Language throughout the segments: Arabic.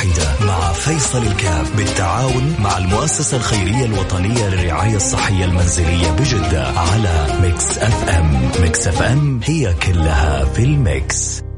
واحدة مع فيصل الكاف بالتعاون مع المؤسسة الخيرية الوطنية للرعاية الصحية المنزلية بجدة على Mix FM. Mix FM هي كلها في ال mix.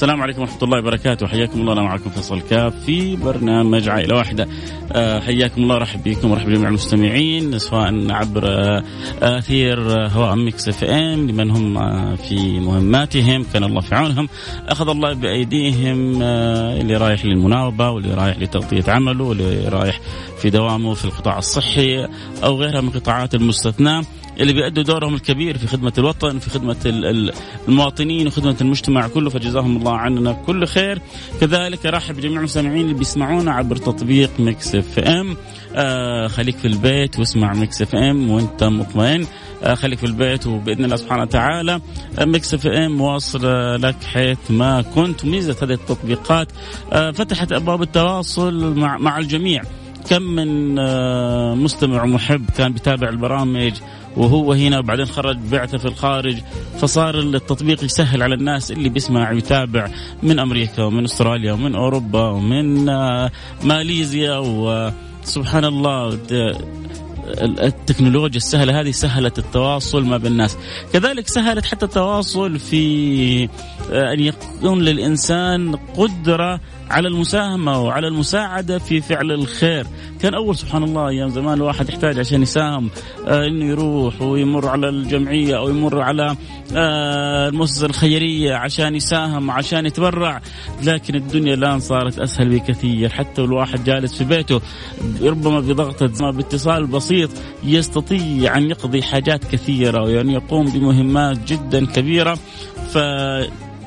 السلام عليكم ورحمة الله وبركاته. حياكم الله. أنا معكم فيصل كاف في برنامج عائلة واحدة. أه حياكم الله. رحب بكم ورحب بجميع المستمعين سواء عبر أه أثير هواء Mix FM لمن هم في مهماتهم كان الله في عونهم أخذ الله بأيديهم اللي رايح للمناوبة واللي رايح لتغطية عمله واللي رايح في دوامه في القطاع الصحي أو غيرها من القطاعات المستثناة اللي بيأدوا دورهم الكبير في خدمة الوطن في خدمة المواطنين وخدمة المجتمع كله فجزاهم الله عننا كل خير. كذلك أرحب بجميع المستمعين اللي بيسمعونا عبر تطبيق Mix FM. آه خليك في البيت واسمع Mix FM وأنت مطمئن. آه خليك في البيت وبإذن الله سبحانه وتعالى. آه Mix FM واصل لك حيث ما كنت. ميزة هذه التطبيقات آه فتحت أبواب التواصل مع, مع الجميع. كم من آه مستمع ومحب كان بيتابع البرامج وهو هنا وبعدين خرج بعثه في الخارج فصار التطبيق يسهل على الناس اللي بيسمع ويتابع من أمريكا ومن أستراليا ومن أوروبا ومن ماليزيا وسبحان الله التكنولوجيا السهلة هذه سهلت التواصل ما بين الناس. كذلك سهلت حتى التواصل في أن يكون للإنسان قدرة على المساهمة وعلى المساعدة في فعل الخير. كان أول سبحان الله أيام زمان الواحد يحتاج عشان يساهم آه إنه يروح ويمر على الجمعية أو يمر على آه المؤسسة الخيرية عشان يساهم عشان يتبرع. لكن الدنيا الآن صارت أسهل بكثير. حتى الواحد جالس في بيته ربما بضغطة بإتصال بسيط يستطيع أن يقضي حاجات كثيرة وأن يقوم بمهمات جدا كبيرة. ف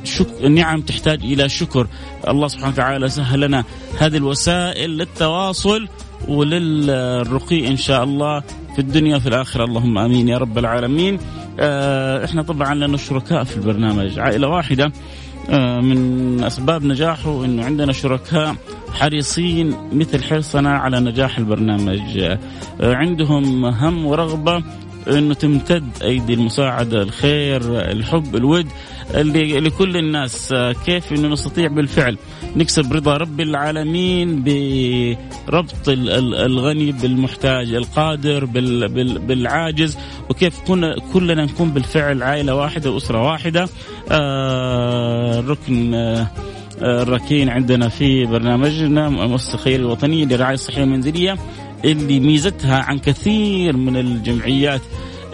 شك... النعم تحتاج إلى شكر. الله سبحانه وتعالى سهل لنا هذه الوسائل للتواصل وللرقي إن شاء الله في الدنيا وفي الآخرة. اللهم آمين يا رب العالمين. آه إحنا طبعا لنا شركاء في البرنامج. عائلة واحدة آه من أسباب نجاحه إنه عندنا شركاء حريصين مثل حرصنا على نجاح البرنامج. آه عندهم هم ورغبة إنه تمتد أيدي المساعدة الخير الحب الود لكل الناس. كيف إنه نستطيع بالفعل نكسب رضا رب العالمين بربط الغني بالمحتاج القادر بالعاجز. وكيف كنا كلنا نكون بالفعل عائلة واحدة وأسرة واحدة. آه ركن آه الركين عندنا في برنامجنا مؤسسه الخيريه الوطنيه للرعايه الصحيه المنزليه اللي ميزتها عن كثير من الجمعيات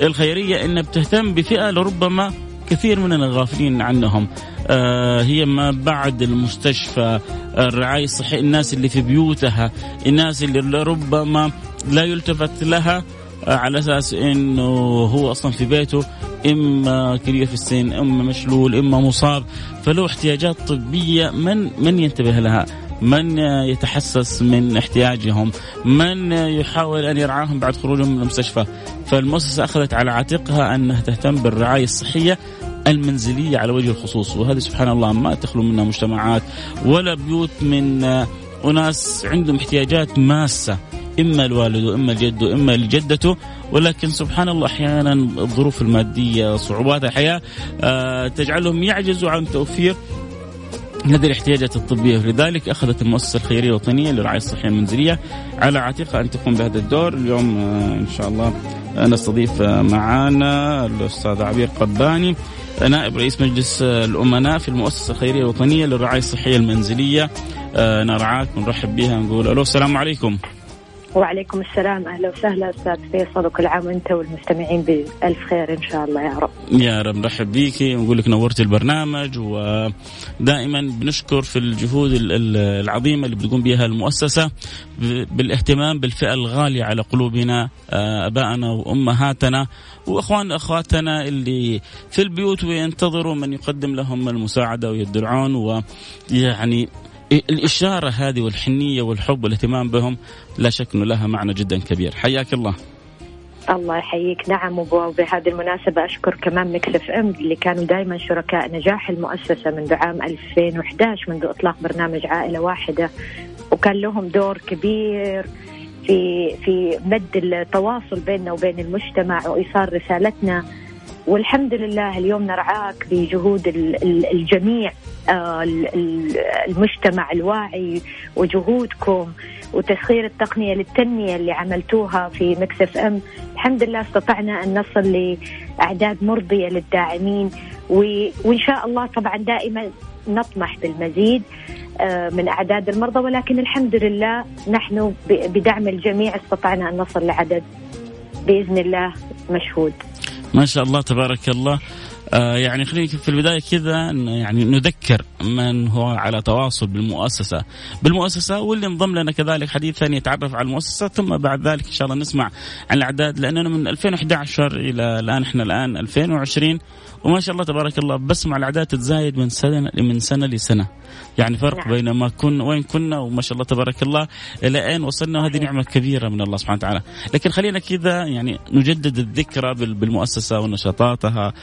الخيرية إنها بتهتم بفئة لربما كثير مننا غافلين عنهم. آه هي ما بعد المستشفى الرعاية الصحية الناس اللي في بيوتها الناس اللي ربما لا يلتفت لها آه على أساس أنه هو أصلا في بيته. إما كبير في السن إما مشلول إما مصاب. فله احتياجات طبية من من ينتبه لها؟ من يتحسس من احتياجهم؟ من يحاول أن يرعاهم بعد خروجهم من المستشفى؟ فالمؤسسة أخذت على عاتقها أنها تهتم بالرعاية الصحية المنزلية على وجه الخصوص. وهذه سبحان الله ما تخلو منها مجتمعات ولا بيوت من أناس عندهم احتياجات ماسة إما الوالد وإما الجد وإما لجدته ولكن سبحان الله أحيانا الظروف المادية صعوبات الحياة تجعلهم يعجزوا عن توفير هذه الاحتياجات الطبية. لذلك أخذت المؤسسة الخيرية الوطنية للرعاية الصحية المنزلية على عاتقها أن تقوم بهذا الدور. اليوم إن شاء الله نستضيف معنا الأستاذ عبير قباني نائب رئيس مجلس الأمناء في المؤسسة الخيرية الوطنية للرعاية الصحية المنزلية. نرعاك ونرحب بها نقول ألو السلام عليكم. وعليكم السلام. أهلا وسهلا أستاذ فيصل وكل عام وأنت والمستمعين بألف خير إن شاء الله يا رب. يا رب. نرحب بيكي ونقول لك نورتي البرنامج ودائما بنشكر في الجهود العظيمة اللي بتقوم بها المؤسسة بالاهتمام بالفئة الغالية على قلوبنا آبائنا وأمهاتنا وأخوان أخواتنا اللي في البيوت وينتظروا من يقدم لهم المساعدة ويدعون ويعني الإشارة هذه والحنية والحب والاهتمام بهم لا شك أنه لها معنى جدا كبير. حياك الله. الله يحييك. نعم وبهذه المناسبة أشكر كمان Mix FM اللي كانوا دائما شركاء نجاح المؤسسة منذ عام 2011 منذ إطلاق برنامج عائلة واحدة وكان لهم دور كبير في في مد التواصل بيننا وبين المجتمع وإيصال رسالتنا والحمد لله اليوم نرعاك بجهود الجميع آه، المجتمع الواعي وجهودكم وتسخير التقنية للتنمية اللي عملتوها في Mix FM الحمد لله استطعنا أن نصل لأعداد مرضية للداعمين وإن شاء الله طبعا دائما نطمح بالمزيد آه، من أعداد المرضى ولكن الحمد لله نحن بدعم الجميع استطعنا أن نصل لعدد بإذن الله مشهود. ما شاء الله تبارك الله. يعني خلينا في البداية كذا يعني نذكر من هو على تواصل بالمؤسسة. بالمؤسسة واللي انضم لنا كذلك حديثا يتعرف على المؤسسة ثم بعد ذلك إن شاء الله نسمع عن الأعداد لأننا من 2011 إلى الآن إحنا الآن 2020 وما شاء الله تبارك الله بسمع الأعداد تتزايد من سنة من سنة لسنة. يعني فرق نعم. بين ما كنا وين كنا وما شاء الله تبارك الله إلى أين وصلنا وهذه نعمة كبيرة من الله سبحانه وتعالى. لكن خلينا كذا يعني نجدد الذكرى بالمؤسسة ونشاطاتها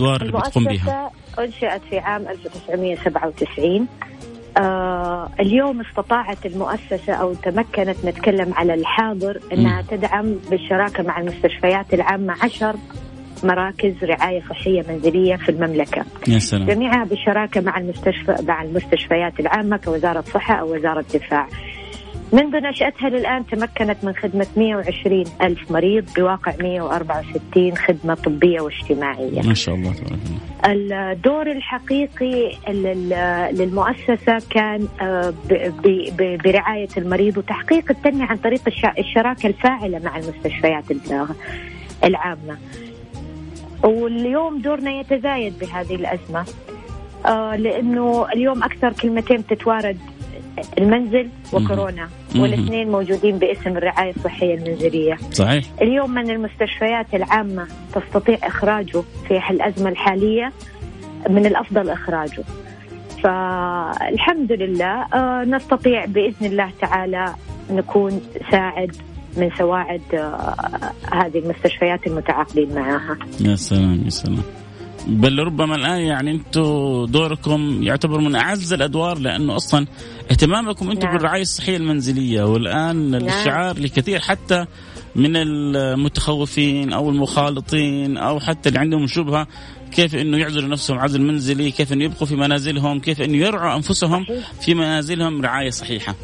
والادوار اللي بتقوم بها أنشئت في عام 1997 آه اليوم استطاعت المؤسسة أو تمكنت نتكلم على الحاضر أنها تدعم بالشراكة مع المستشفيات العامة عشر مراكز رعاية صحية منزلية في المملكة. يا سلام. جميعها بالشراكة مع المستشفى مع المستشفيات العامة كوزارة صحه أو وزارة دفاع. منذ نشأتها للآن تمكنت من خدمة 120 ألف مريض بواقع 164 خدمة طبية واجتماعية. ما شاء الله تبارك الله. الدور الحقيقي للمؤسسة كان آه، برعاية المريض وتحقيق التنمية عن طريق الشراكة الفاعلة مع المستشفيات العامة. واليوم دورنا يتزايد بهذه الأزمة آه لأنه اليوم أكثر كلمتين تتوارد المنزل وكورونا. والاثنين موجودين باسم الرعاية الصحية المنزلية. صحيح. اليوم من المستشفيات العامة تستطيع إخراجه في الأزمة الحالية من الأفضل إخراجه. فالحمد لله آه نستطيع بإذن الله تعالى نكون ساعد من سواعد آه، هذه المستشفيات المتعاقدين معها. يا سلام يا سلام. بل ربما الآن يعني أنتم دوركم يعتبر من أعز الأدوار لأنه أصلا اهتمامكم أنتم نعم. بالرعاية الصحية المنزلية والآن نعم. الشعار لكثير حتى من المتخوفين أو المخالطين أو حتى اللي عندهم شبهة كيف إنه يعزلوا نفسهم عزل منزلي، كيف إنه يبقوا في منازلهم، كيف إنه يرعوا أنفسهم في منازلهم رعاية صحيحة.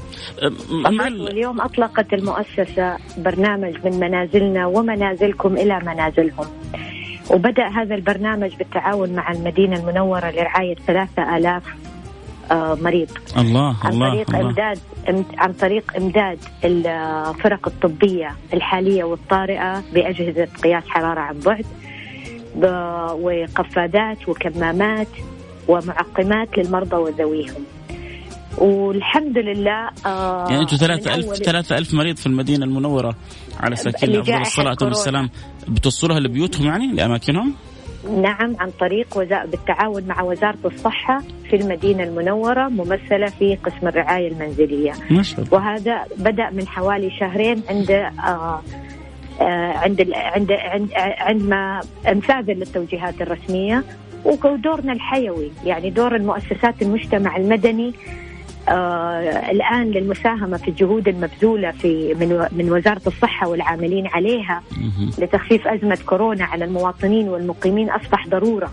مع اليوم أطلقت المؤسسة برنامج من منازلنا ومنازلكم إلى منازلهم. وبدأ هذا البرنامج بالتعاون مع المدينة المنورة لرعاية ثلاثة آلاف آه، مريض الله عن طريق الله. امداد عن طريق إمداد الفرق الطبية الحالية والطارئة بأجهزة قياس حرارة عن بعد وقفازات وكمامات ومعقمات للمرضى وذويهم والحمد لله آه يعني أنتم 3000 3000 مريض في المدينة المنورة على سكين افضل الصلاه والسلام بتوصلها لبيوتهم يعني لأماكنهم؟ نعم عن طريق وزا... بالتعاون مع وزارة الصحة في المدينة المنورة ممثلة في قسم الرعاية المنزلية ما الله. وهذا بدأ من حوالي شهرين عند آه آه عند عند عند عندما انفاذا للتوجيهات الرسمية ودورنا الحيوي يعني دور المؤسسات المجتمع المدني آه الآن للمساهمة في الجهود المبذولة في من من وزارة الصحة والعاملين عليها لتخفيف أزمة كورونا على المواطنين والمقيمين أصبح ضرورة.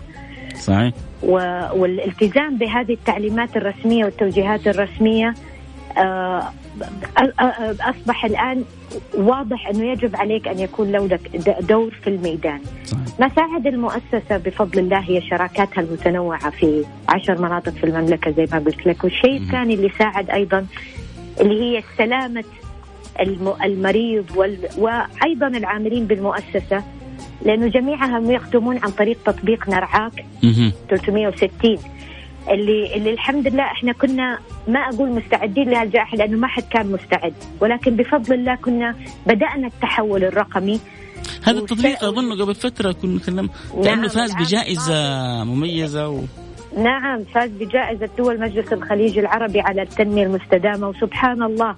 صحيح. والالتزام بهذه التعليمات الرسمية والتوجيهات الرسمية آه أصبح الآن واضح أنه يجب عليك أن يكون لك دور في الميدان. صحيح. مساعد المؤسسة بفضل الله هي شراكاتها المتنوعة في عشر مناطق في المملكة زي ما قلت لك، والشيء الثاني اللي ساعد أيضا اللي هي سلامة المريض وأيضا العاملين بالمؤسسة لأنه جميعهم يخدمون عن طريق تطبيق نرعاك 360 اللي اللي الحمد لله إحنا كنا ما أقول مستعدين لهالجائحة لأنه ما حد كان مستعد. ولكن بفضل الله كنا بدأنا التحول الرقمي. هذا التطبيق أظن قبل فترة كنا نتكلم نعم فاز بجائزة مميزة و... نعم فاز بجائزة دول مجلس الخليج العربي على التنمية المستدامة. وسبحان الله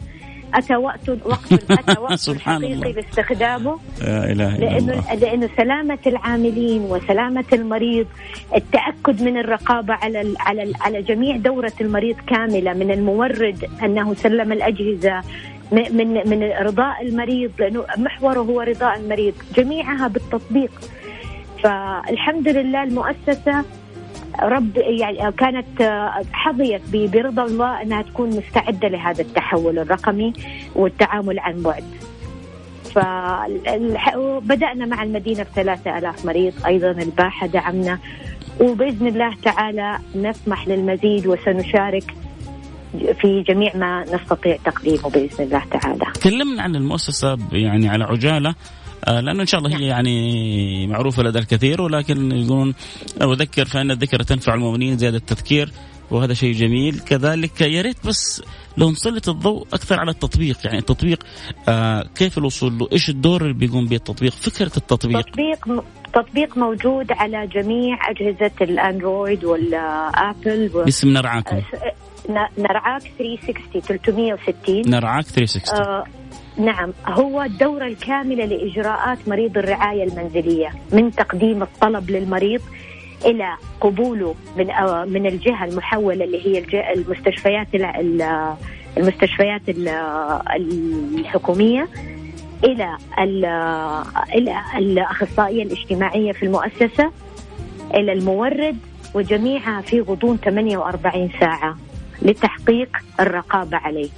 اتى وقت وقت اتى وقت حقيقي لاستخدامه لا إله إلا لأنه الله. لأنه سلامة العاملين وسلامة المريض التأكد من الرقابة على على على جميع دورة المريض كاملة من المورد أنه سلم الأجهزة من من رضاء المريض لأنه محوره هو رضاء المريض جميعها بالتطبيق فالحمد لله المؤسسة رب يعني كانت حظيت برضا الله أنها تكون مستعدة لهذا التحول الرقمي والتعامل عن بعد. فبدأنا مع المدينة بثلاثة ألاف مريض أيضا الباحة دعمنا وبإذن الله تعالى نسمح للمزيد وسنشارك في جميع ما نستطيع تقديمه بإذن الله تعالى. تكلمنا عن المؤسسة يعني على عجالة لأنه إن شاء الله هي يعني معروفة لدى الكثير ولكن يقولون أذكر فإن الذكر تنفع المؤمنين زيادة التذكير وهذا شيء جميل. كذلك يا ريت بس لو نسلط الضوء أكثر على التطبيق. يعني التطبيق آه كيف الوصول له؟ إيش الدور اللي بيقوم به التطبيق؟ فكرة التطبيق. تطبيق تطبيق موجود على جميع أجهزة الأندرويد والآبل باسم نرعاكم. نرعاك 360 360 نرعاك 360 آه نعم هو الدورة الكاملة لإجراءات مريض الرعاية المنزلية من تقديم الطلب للمريض إلى قبوله من آه، من الجهة المحولة اللي هي المستشفيات المستشفيات الحكومية إلى إلى الأخصائية الاجتماعية في المؤسسة إلى المورد وجميعها في غضون 48 ساعة لتحقيق الرقابة عليه.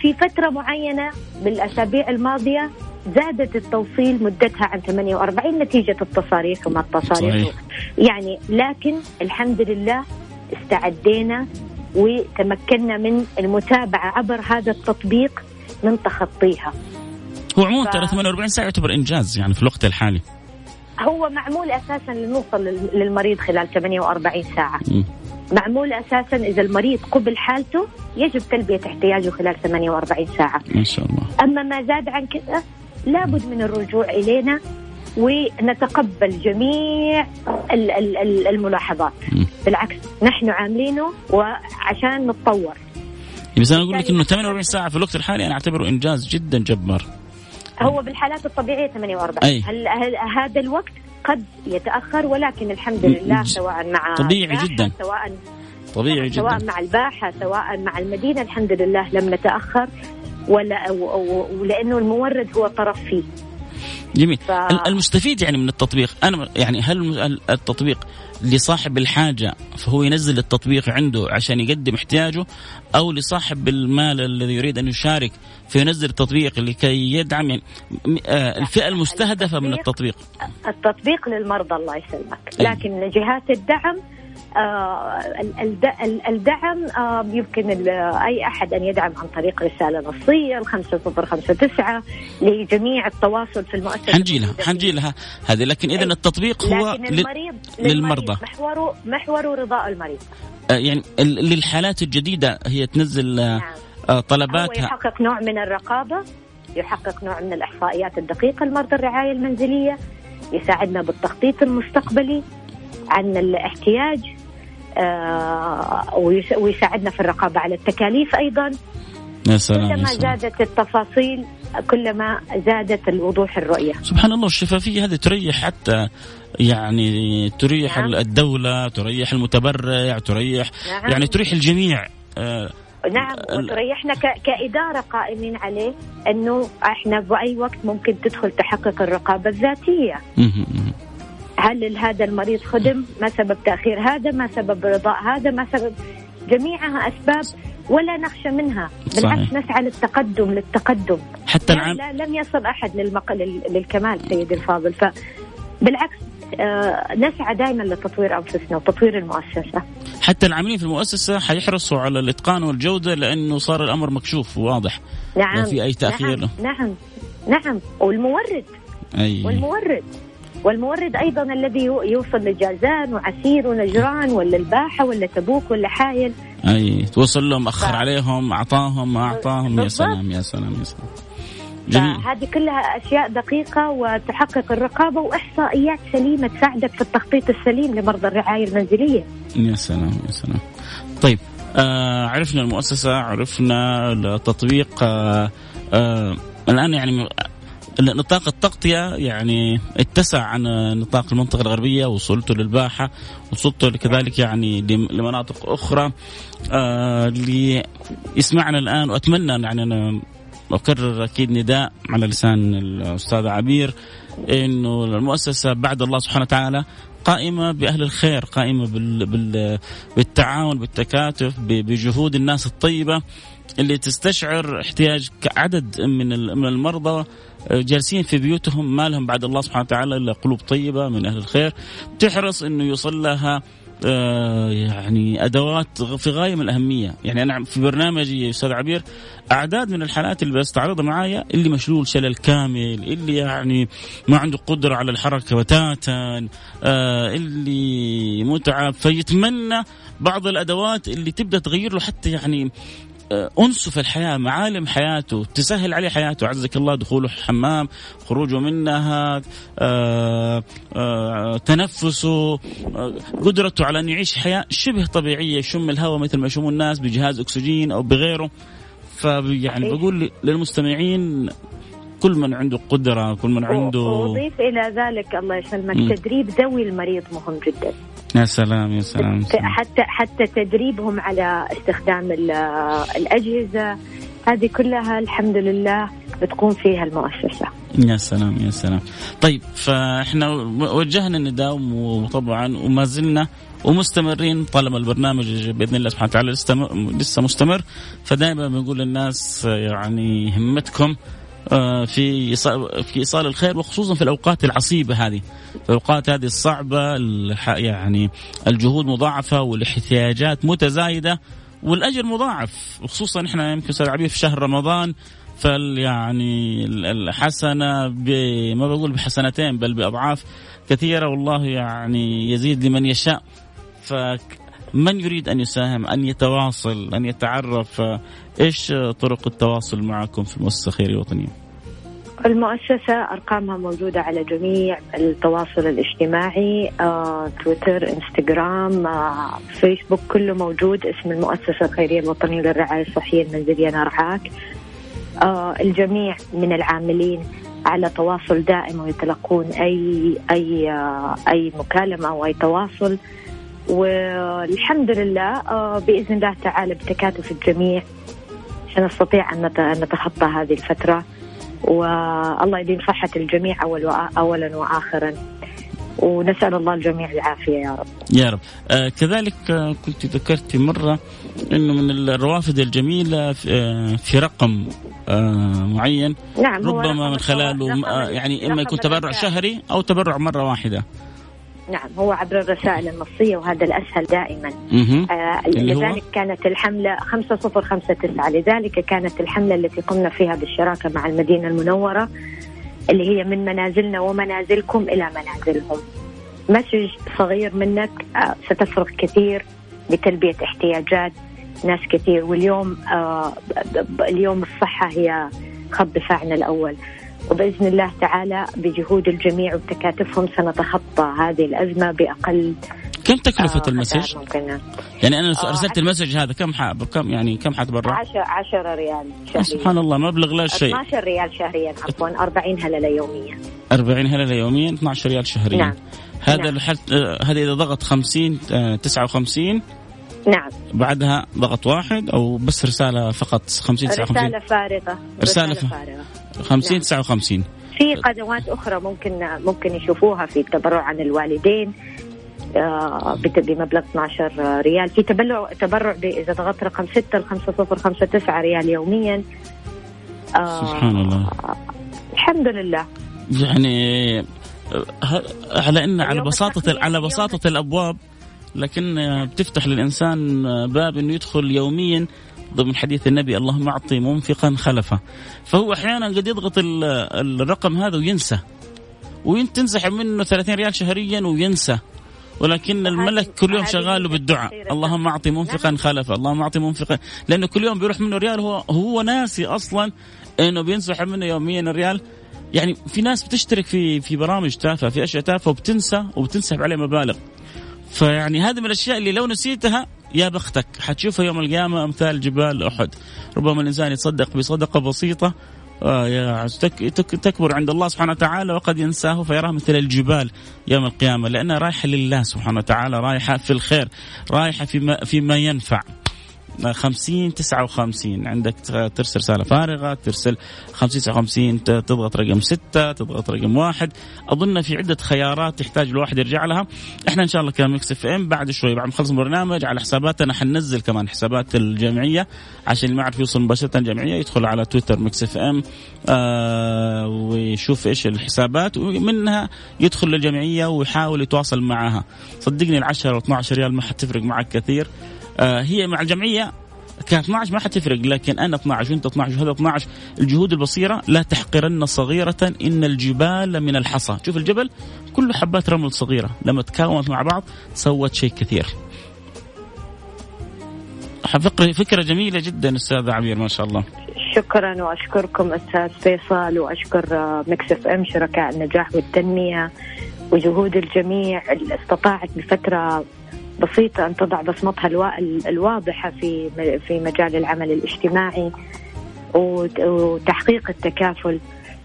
في فترة معينة بالأسابيع الماضية زادت التوصيل مدتها عن 48 نتيجة التصاريح وما التصاريح صحيح. يعني لكن الحمد لله استعدينا وتمكنا من المتابعة عبر هذا التطبيق من تخطيها هو عموما ترى 48 ساعة يعتبر إنجاز يعني في الوقت الحالي هو معمول أساسا لنوصل للمريض خلال 48 ساعة م. معمول أساسا إذا المريض قبل حالته يجب تلبية احتياجه خلال 48 ساعة. ما شاء الله. أما ما زاد عن كذا لابد من الرجوع إلينا ونتقبل جميع الملاحظات. بالعكس نحن عاملينه وعشان نتطور بس أنا أقول لك إنه 48 ساعة في الوقت الحالي أنا أعتبره إنجاز جدا جبار هو بالحالات الطبيعية 48 أي. هل هذا الوقت قد يتأخر ولكن الحمد لله سواء مع طبيعي جدا. سواء طبيعي جدا. سواء مع الباحة سواء مع المدينة الحمد لله لم نتأخر ولا ولأنه المورد هو طرف فيه. جميل. ف... المستفيد يعني من التطبيق أنا يعني هل التطبيق لصاحب الحاجة فهو ينزل التطبيق عنده عشان يقدم احتياجه أو لصاحب المال الذي يريد أن يشارك فينزل التطبيق لكي يدعم يعني آه، الفئة المستهدفة من التطبيق التطبيق؟ للمرضى الله يسلمك. لكن جهات الدعم الدعم آه، يمكن أي أحد أن يدعم عن طريق رسالة نصية الخمسة صفر خمسة تسعة لجميع التواصل في المؤسسة حنجي لها حنجي لها هذه. لكن إذا التطبيق هو لكن المريض للمرضى. محوره محوره رضاء المريض. آه، يعني للحالات الجديدة هي تنزل نعم. طلباتها. هو يحقق نوع من الرقابة يحقق نوع من الإحصائيات الدقيقة لمرضى الرعاية المنزلية يساعدنا بالتخطيط المستقبلي عن الاحتياج آه، ويساعدنا في الرقابة على التكاليف أيضا. يا سلام كلما زادت التفاصيل كلما زادت الوضوح الرؤية. سبحان الله الشفافية هذه تريح حتى يعني تريح نعم. الدولة تريح المتبرع تريح نعم. يعني تريح الجميع. آه نعم وتريحنا كإدارة قائمين عليه أنه إحنا بأي وقت ممكن تدخل تحقق الرقابة الذاتية. هل هذا المريض خدم؟ ما سبب تأخير هذا؟ ما سبب رضاء هذا؟ ما سبب جميعها أسباب ولا نخشى منها. بالعكس نسعى للتقدم للتقدم. حتى العام لا لم يصل أحد للمق... للكمال سيدي الفاضل. فبالعكس آه نسعى دائما لتطوير أنفسنا وتطوير المؤسسة. حتى العاملين في المؤسسة حيحرصوا على الإتقان والجودة لأنه صار الأمر مكشوف وواضح. نعم. ما في أي تأخير. نعم. نعم, نعم. والمورد. أي. والمورد. والمورد أيضا الذي يوصل لجازان وعسير ونجران ولا الباحة ولا تبوك ولا حايل. أي توصل لهم أخر ف... عليهم أعطاهم ما أعطاهم. يا سلام يا سلام يا سلام. جميل. هذه كلها أشياء دقيقة وتحقق الرقابة وإحصائيات سليمة تساعدك في التخطيط السليم لمرضى الرعاية المنزلية. يا سلام يا سلام. طيب آه عرفنا المؤسسة عرفنا التطبيق آه آه الآن يعني نطاق التغطية يعني اتسع عن نطاق المنطقة الغربية وصلت للباحة وصلت كذلك يعني لمناطق أخرى. آه يسمعنا الآن وأتمنى يعني أنا أكرر أكيد نداء على لسان الأستاذ عبير إنه المؤسسة بعد الله سبحانه وتعالى قائمة بأهل الخير، قائمة بال بال بالتعاون بالتكاتف بجهود الناس الطيبة اللي تستشعر احتياج عدد من المرضى جالسين في بيوتهم ما لهم بعد الله سبحانه وتعالى إلا قلوب طيبة من أهل الخير. تحرص إنه يوصل لها آه، يعني أدوات في غاية من الأهمية، يعني أنا في برنامجي أستاذ عبير أعداد من الحالات اللي بستعرضها معايا اللي مشلول شلل كامل، اللي يعني ما عنده قدرة على الحركة بتاتا، آه، اللي متعب. فيتمنى بعض الأدوات اللي تبدأ تغير له حتى يعني آه، انسه في الحياة معالم حياته تسهل عليه حياته. عزك الله دخوله الحمام خروجه منها آه، آه، تنفسه قدرته على أن يعيش حياة شبه طبيعية يشم الهواء مثل ما يشمون الناس بجهاز أكسجين أو بغيره. فيعني بقول للمستمعين كل من عنده قدرة كل من عنده وأضيف إلى ذلك الله يسلمك تدريب ذوي المريض مهم جدا يا سلام يا سلام حتى حتى تدريبهم على استخدام الأجهزة هذه كلها الحمد لله بتكون فيها المؤسسة. يا سلام يا سلام. طيب فإحنا وجهنا النداء وطبعا وما زلنا ومستمرين طالما البرنامج بإذن الله سبحانه وتعالى لسه مستمر فدائما بنقول للناس يعني همتكم في في إيصال الخير وخصوصا في الأوقات العصيبة هذه. الأوقات هذه الصعبة يعني الجهود مضاعفة والاحتياجات متزايدة والأجر مضاعف. وخصوصا إحنا يمكن أستاذ عبير في شهر رمضان فال يعني الحسنة ما بقول بحسنتين بل بأضعاف كثيرة والله يعني يزيد لمن يشاء. ف من يريد أن يساهم أن يتواصل أن يتعرف إيش طرق التواصل معكم في المؤسسه الخيريه الوطنيه؟ المؤسسة أرقامها موجودة على جميع التواصل الاجتماعي آه، تويتر إنستغرام آه، فيسبوك كله موجود. اسم المؤسسة الخيرية الوطنية للرعاية الصحية المنزلية نرعاك. آه، الجميع من العاملين على تواصل دائم ويتلقون أي أي آه، أي مكالمة أو أي تواصل. والحمد لله آه، بإذن الله تعالى بتكاتف الجميع سنستطيع أن نتخطى هذه الفترة والله يديم صحة الجميع أول اولا واخرا ونسأل الله الجميع العافية يا رب. يا رب. آه كذلك آه كنت ذكرت مرة إنه من الروافد الجميلة في, آه في رقم آه معين نعم ربما من خلاله آه يعني إما يكون تبرع شهري أو تبرع مرة واحدة. نعم هو عبر الرسائل النصية وهذا الأسهل دائما. آه لذلك كانت الحملة 5059 لذلك كانت الحملة التي قمنا فيها بالشراكة مع المدينة المنورة اللي هي من منازلنا ومنازلكم إلى منازلهم. مسج صغير منك آه ستفرق كثير لتلبية احتياجات ناس كثير. واليوم آه اليوم الصحة هي خط دفاعنا الأول. وبإذن الله تعالى بجهود الجميع وبتكاتفهم سنتخطى هذه الأزمة بأقل كم تكلفة آه ال message؟ يعني أنا آه أرسلت ال message هذا كم ح... كم يعني كم حتبرع؟ 10 10 ريال شهريا سبحان الله مبلغ لا شيء 12 ريال شهريا عفوا 40 هللة يوميا 40 هللة يوميا 12 ريال شهريا نعم هذا نعم. الحل... هذا إذا ضغط 50 59 نعم. بعدها ضغط واحد أو بس رسالة فقط 50 59 رسالة فارغة. رسالة, رسالة فارغة. 50 نعم. 59 في قنوات أخرى ممكن ممكن يشوفوها في التبرع عن الوالدين. آه، بمبلغ 12 ريال. في تبرع تبرع إذا ضغطت رقم 6 ل 5059 ريال يوميا. آه، سبحان الله. الحمد لله. يعني آه، على ان على بساطة على بساطة الأبواب لكن بتفتح للإنسان باب إنه يدخل يوميا ضمن حديث النبي اللهم أعطي منفقا خلفه. فهو أحيانا قد يضغط الرقم هذا وينسى. وتنسحب منه 30 ريال شهريا وينسى. ولكن الملك كل يوم شغال بالدعاء. اللهم أعطي منفقا خلفه. اللهم أعطي منفقا. لأنه كل يوم بيروح منه ريال هو هو ناسي أصلا إنه بينسحب منه يوميا الريال. يعني في ناس بتشترك في في برامج تافهة في أشياء تافهة وبتنسى وبتنسحب عليه مبالغ. فيعني هذه من الأشياء اللي لو نسيتها يا بختك حتشوفها يوم القيامة أمثال جبال أحد. ربما الإنسان يتصدق بصدقة بسيطة. آه تكبر عند الله سبحانه وتعالى وقد ينساه فيراه مثل الجبال يوم القيامة لأنها رايحة لله سبحانه وتعالى رايحة في الخير رايحة فيما, فيما ينفع. 50 59 عندك ترسل رسالة فارغة ترسل 50 59 تضغط رقم 6 تضغط رقم واحد. أظن في عدة خيارات يحتاج الواحد يرجع لها. إحنا إن شاء الله ك Mix FM بعد شوي بعد ما نخلص البرنامج على حساباتنا حننزل كمان حسابات الجمعية عشان اللي ما يعرف يوصل مباشرة الجمعيه يدخل على تويتر Mix FM آه ويشوف إيش الحسابات ومنها يدخل للجمعية ويحاول يتواصل معها. صدقني ال 10 و 12 ريال ما حتفرق معك كثير. هي مع الجمعية كان 12 ما حتفرق لكن أنا 12 وأنت 12 وهذا 12 الجهود البسيطة لا تحقرن صغيرة إن الجبال من الحصى. شوف الجبل كله حبات رمل صغيرة لما تكاومت مع بعض سوت شيء كثير. فكرة جميلة جدا أستاذ عبير ما شاء الله. شكرا وأشكركم أستاذ فيصل وأشكر Mix FM شركاء النجاح والتنمية وجهود الجميع استطاعت بفترة بسيطة أن تضع بصمتها الواضحة في في مجال العمل الاجتماعي وتحقيق التكافل.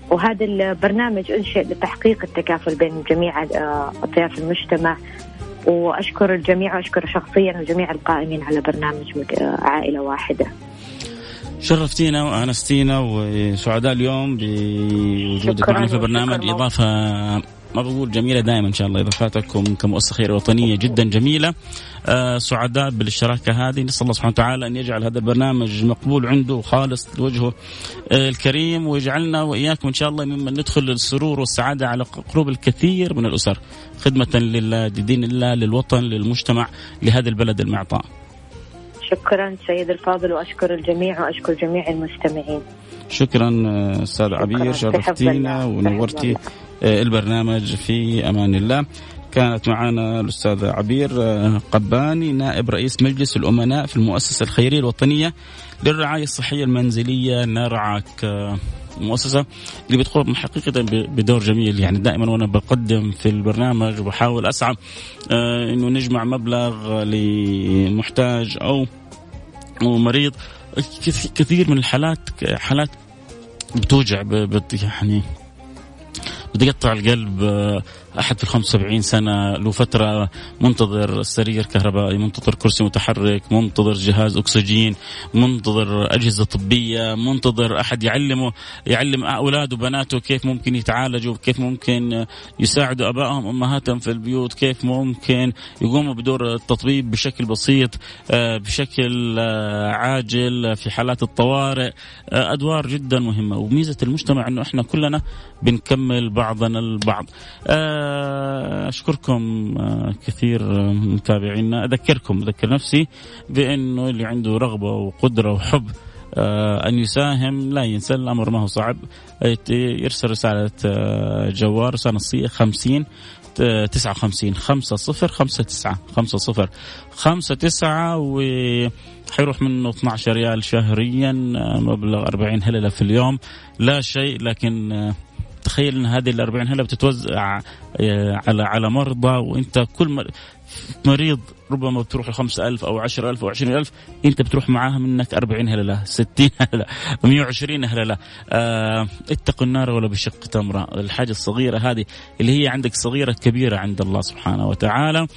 وهذا البرنامج أنشئ لتحقيق التكافل بين جميع أطياف المجتمع. وأشكر الجميع وأشكر شخصيا وجميع القائمين على برنامج عائلة واحدة. شرفتينا وأنستينا وسعداء اليوم بوجودك معنا في البرنامج. إضافة ما بقول جميلة دائما إن شاء الله إضافاتكم كمؤسسة خير وطنية جدا جميلة. آه سعداء بالشراكه هذه. نسأل الله سبحانه وتعالى أن يجعل هذا البرنامج مقبول عنده وخالص لوجهه آه الكريم ويجعلنا وإياكم إن شاء الله ممن ندخل السرور والسعادة على قلوب الكثير من الأسر خدمة لله لدين الله للوطن للمجتمع لهذا البلد المعطاء. شكرا سيد الفاضل وأشكر الجميع وأشكر جميع المستمعين. شكرا آه، أستاذ عبير شرفتينا ونورتي البرنامج في أمان الله. كانت معنا الأستاذة عبير آه، قباني نائب رئيس مجلس الأمناء في المؤسسة الخيرية الوطنية للرعاية الصحية المنزلية. نرعاك المؤسسة اللي بتقوم حقيقة بدور جميل. يعني دائما وأنا بقدم في البرنامج وبحاول أسعى أنه نجمع مبلغ لمحتاج أو مريض. كثير من الحالات حالات بتوجع يعني بتقطع القلب أحد في ال 75 سنة له فترة منتظر سرير كهربائي منتظر كرسي متحرك منتظر جهاز أكسجين منتظر أجهزة طبية منتظر أحد يعلمه يعلم أولاده وبناته كيف ممكن يتعالجوا كيف ممكن يساعدوا آبائهم امهاتهم في البيوت كيف ممكن يقوموا بدور التطبيب بشكل بسيط آه، بشكل آه، عاجل في حالات الطوارئ. آه، أدوار جدا مهمة. وميزة المجتمع إنه إحنا كلنا بنكمل بعضنا البعض. أشكركم آه، كثير آه، متابعينا. أذكركم أذكر نفسي بأنه اللي عنده رغبة وقدرة وحب آه، أن يساهم لا ينسى الأمر ما هو صعب. يرسل رسالة جوال رسالة نصية خمسين تسعة وخمسين خمسة صفر خمسة تسعة خمسة صفر خمسة تسعة. وحيروح منه 12 ريال شهريا مبلغ 40 هللة في اليوم. لا شيء لكن تخيل إن هذه ال 40 هله بتتوزع آه، على على مرضى وإنت كل مريض ربما بتروح ل 5000 أو 10000 أو 20000 أنت بتروح معاها منك 40 هلله 60 هلله 120 هلله آه اتقوا النار ولا بشق تمرة. الحاجة الصغيرة هذه اللي هي عندك صغيرة كبيرة عند الله سبحانه وتعالى.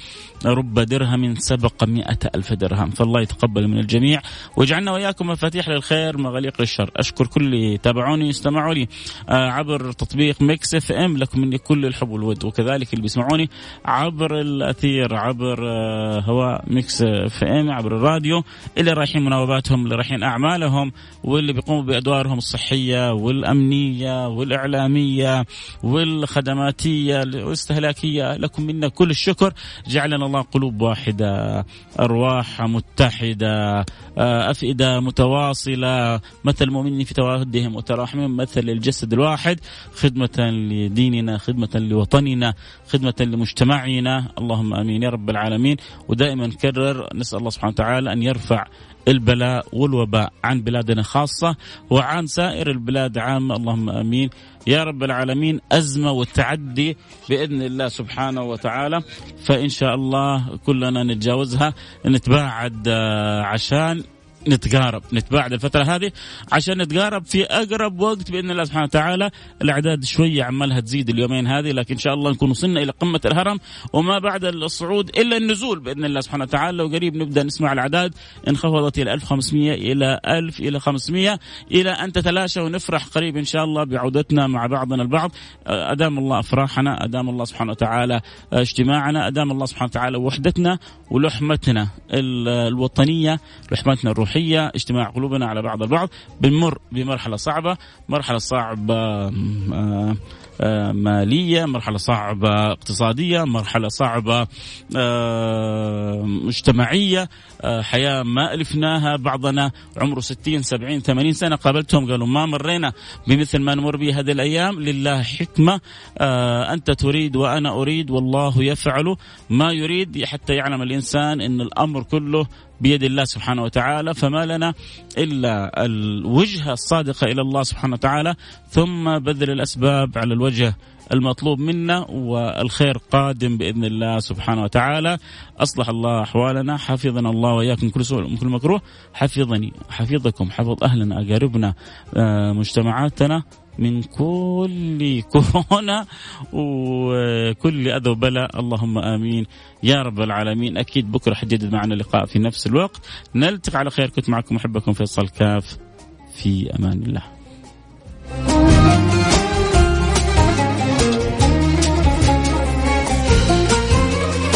رب درهم سبق مئة ألف درهم. فالله يتقبل من الجميع. واجعلنا وإياكم مفاتيح للخير مغاليق للشر. أشكر كل اللي يتابعوني يستمعوا لي. آه عبر تطبيق Mix FM لكم مني كل الحب والود. وكذلك اللي بيسمعوني عبر الأثير عبر آه هواء Mix FM عبر الراديو اللي رايحين مناوباتهم اللي رايحين أعمالهم واللي بيقوموا بأدوارهم الصحية والأمنية والإعلامية والخدماتية والاستهلاكية. لكم منا كل الشكر. جعلنا الله قلوب واحدة أرواح متحدة آه، أفئدة متواصلة. مثل المؤمنين في توادهم وتراحمهم مثل الجسد الواحد. خدمة لديننا خدمة لوطننا خدمة لمجتمعنا. اللهم آمين يا رب العالمين. ودائما نكرر نسأل الله سبحانه وتعالى أن يرفع البلاء والوباء عن بلادنا خاصة وعن سائر البلاد عامة. اللهم آمين. يا رب العالمين أزمة والتعدي بإذن الله سبحانه وتعالى. فإن شاء الله كلنا نتجاوزها نتباعد آه، عشان نتقارب نتباعد الفترة هذه عشان نتقارب في أقرب وقت بإذن الله سبحانه وتعالى. الأعداد شوية عمالها تزيد اليومين هذه لكن إن شاء الله نكون وصلنا إلى قمة الهرم. وما بعد الصعود إلا النزول بإذن الله سبحانه وتعالى. وقريب نبدأ نسمع الأعداد. انخفضت إلى 1500 إلى 1000 إلى 500 إلى أن تتلاشى ونفرح قريب إن شاء الله بعودتنا مع بعضنا البعض. أدام الله أفراحنا أدام الله سبحانه وتعالى اجتماعنا أدام الله سبحانه وتعالى وحدتنا ولحمتنا الوطنية لحمتنا الروحية. الروحية اجتماع قلوبنا على بعض البعض. بنمر بمرحلة صعبة مرحلة صعبة آه، آه، مالية مرحلة صعبة اقتصادية مرحلة صعبة آه، مجتمعية حياة ما ألفناها بعضنا عمره 60 70 80 سنة قابلتهم قالوا ما مرينا بمثل ما نمر به هذه الأيام. لله حكمة أنت تريد وأنا أريد والله يفعل ما يريد. حتى يعلم الإنسان أن الأمر كله بيد الله سبحانه وتعالى فما لنا إلا الوجهه الصادقه إلى الله سبحانه وتعالى ثم بذل الأسباب على الوجه المطلوب منا والخير قادم بإذن الله سبحانه وتعالى. أصلح الله أحوالنا حفظنا الله وإياكم كل سوء وكل مكروه. حفظني حفظكم حفظ أهلنا أقاربنا آه، مجتمعاتنا من كل كورونا وكل أذى وبلاء. اللهم آمين. يا رب العالمين أكيد بكرة حجدد معنا لقاء في نفس الوقت. نلتقي على خير. كنت معكم أحبكم فيصل كاف. في أمان الله.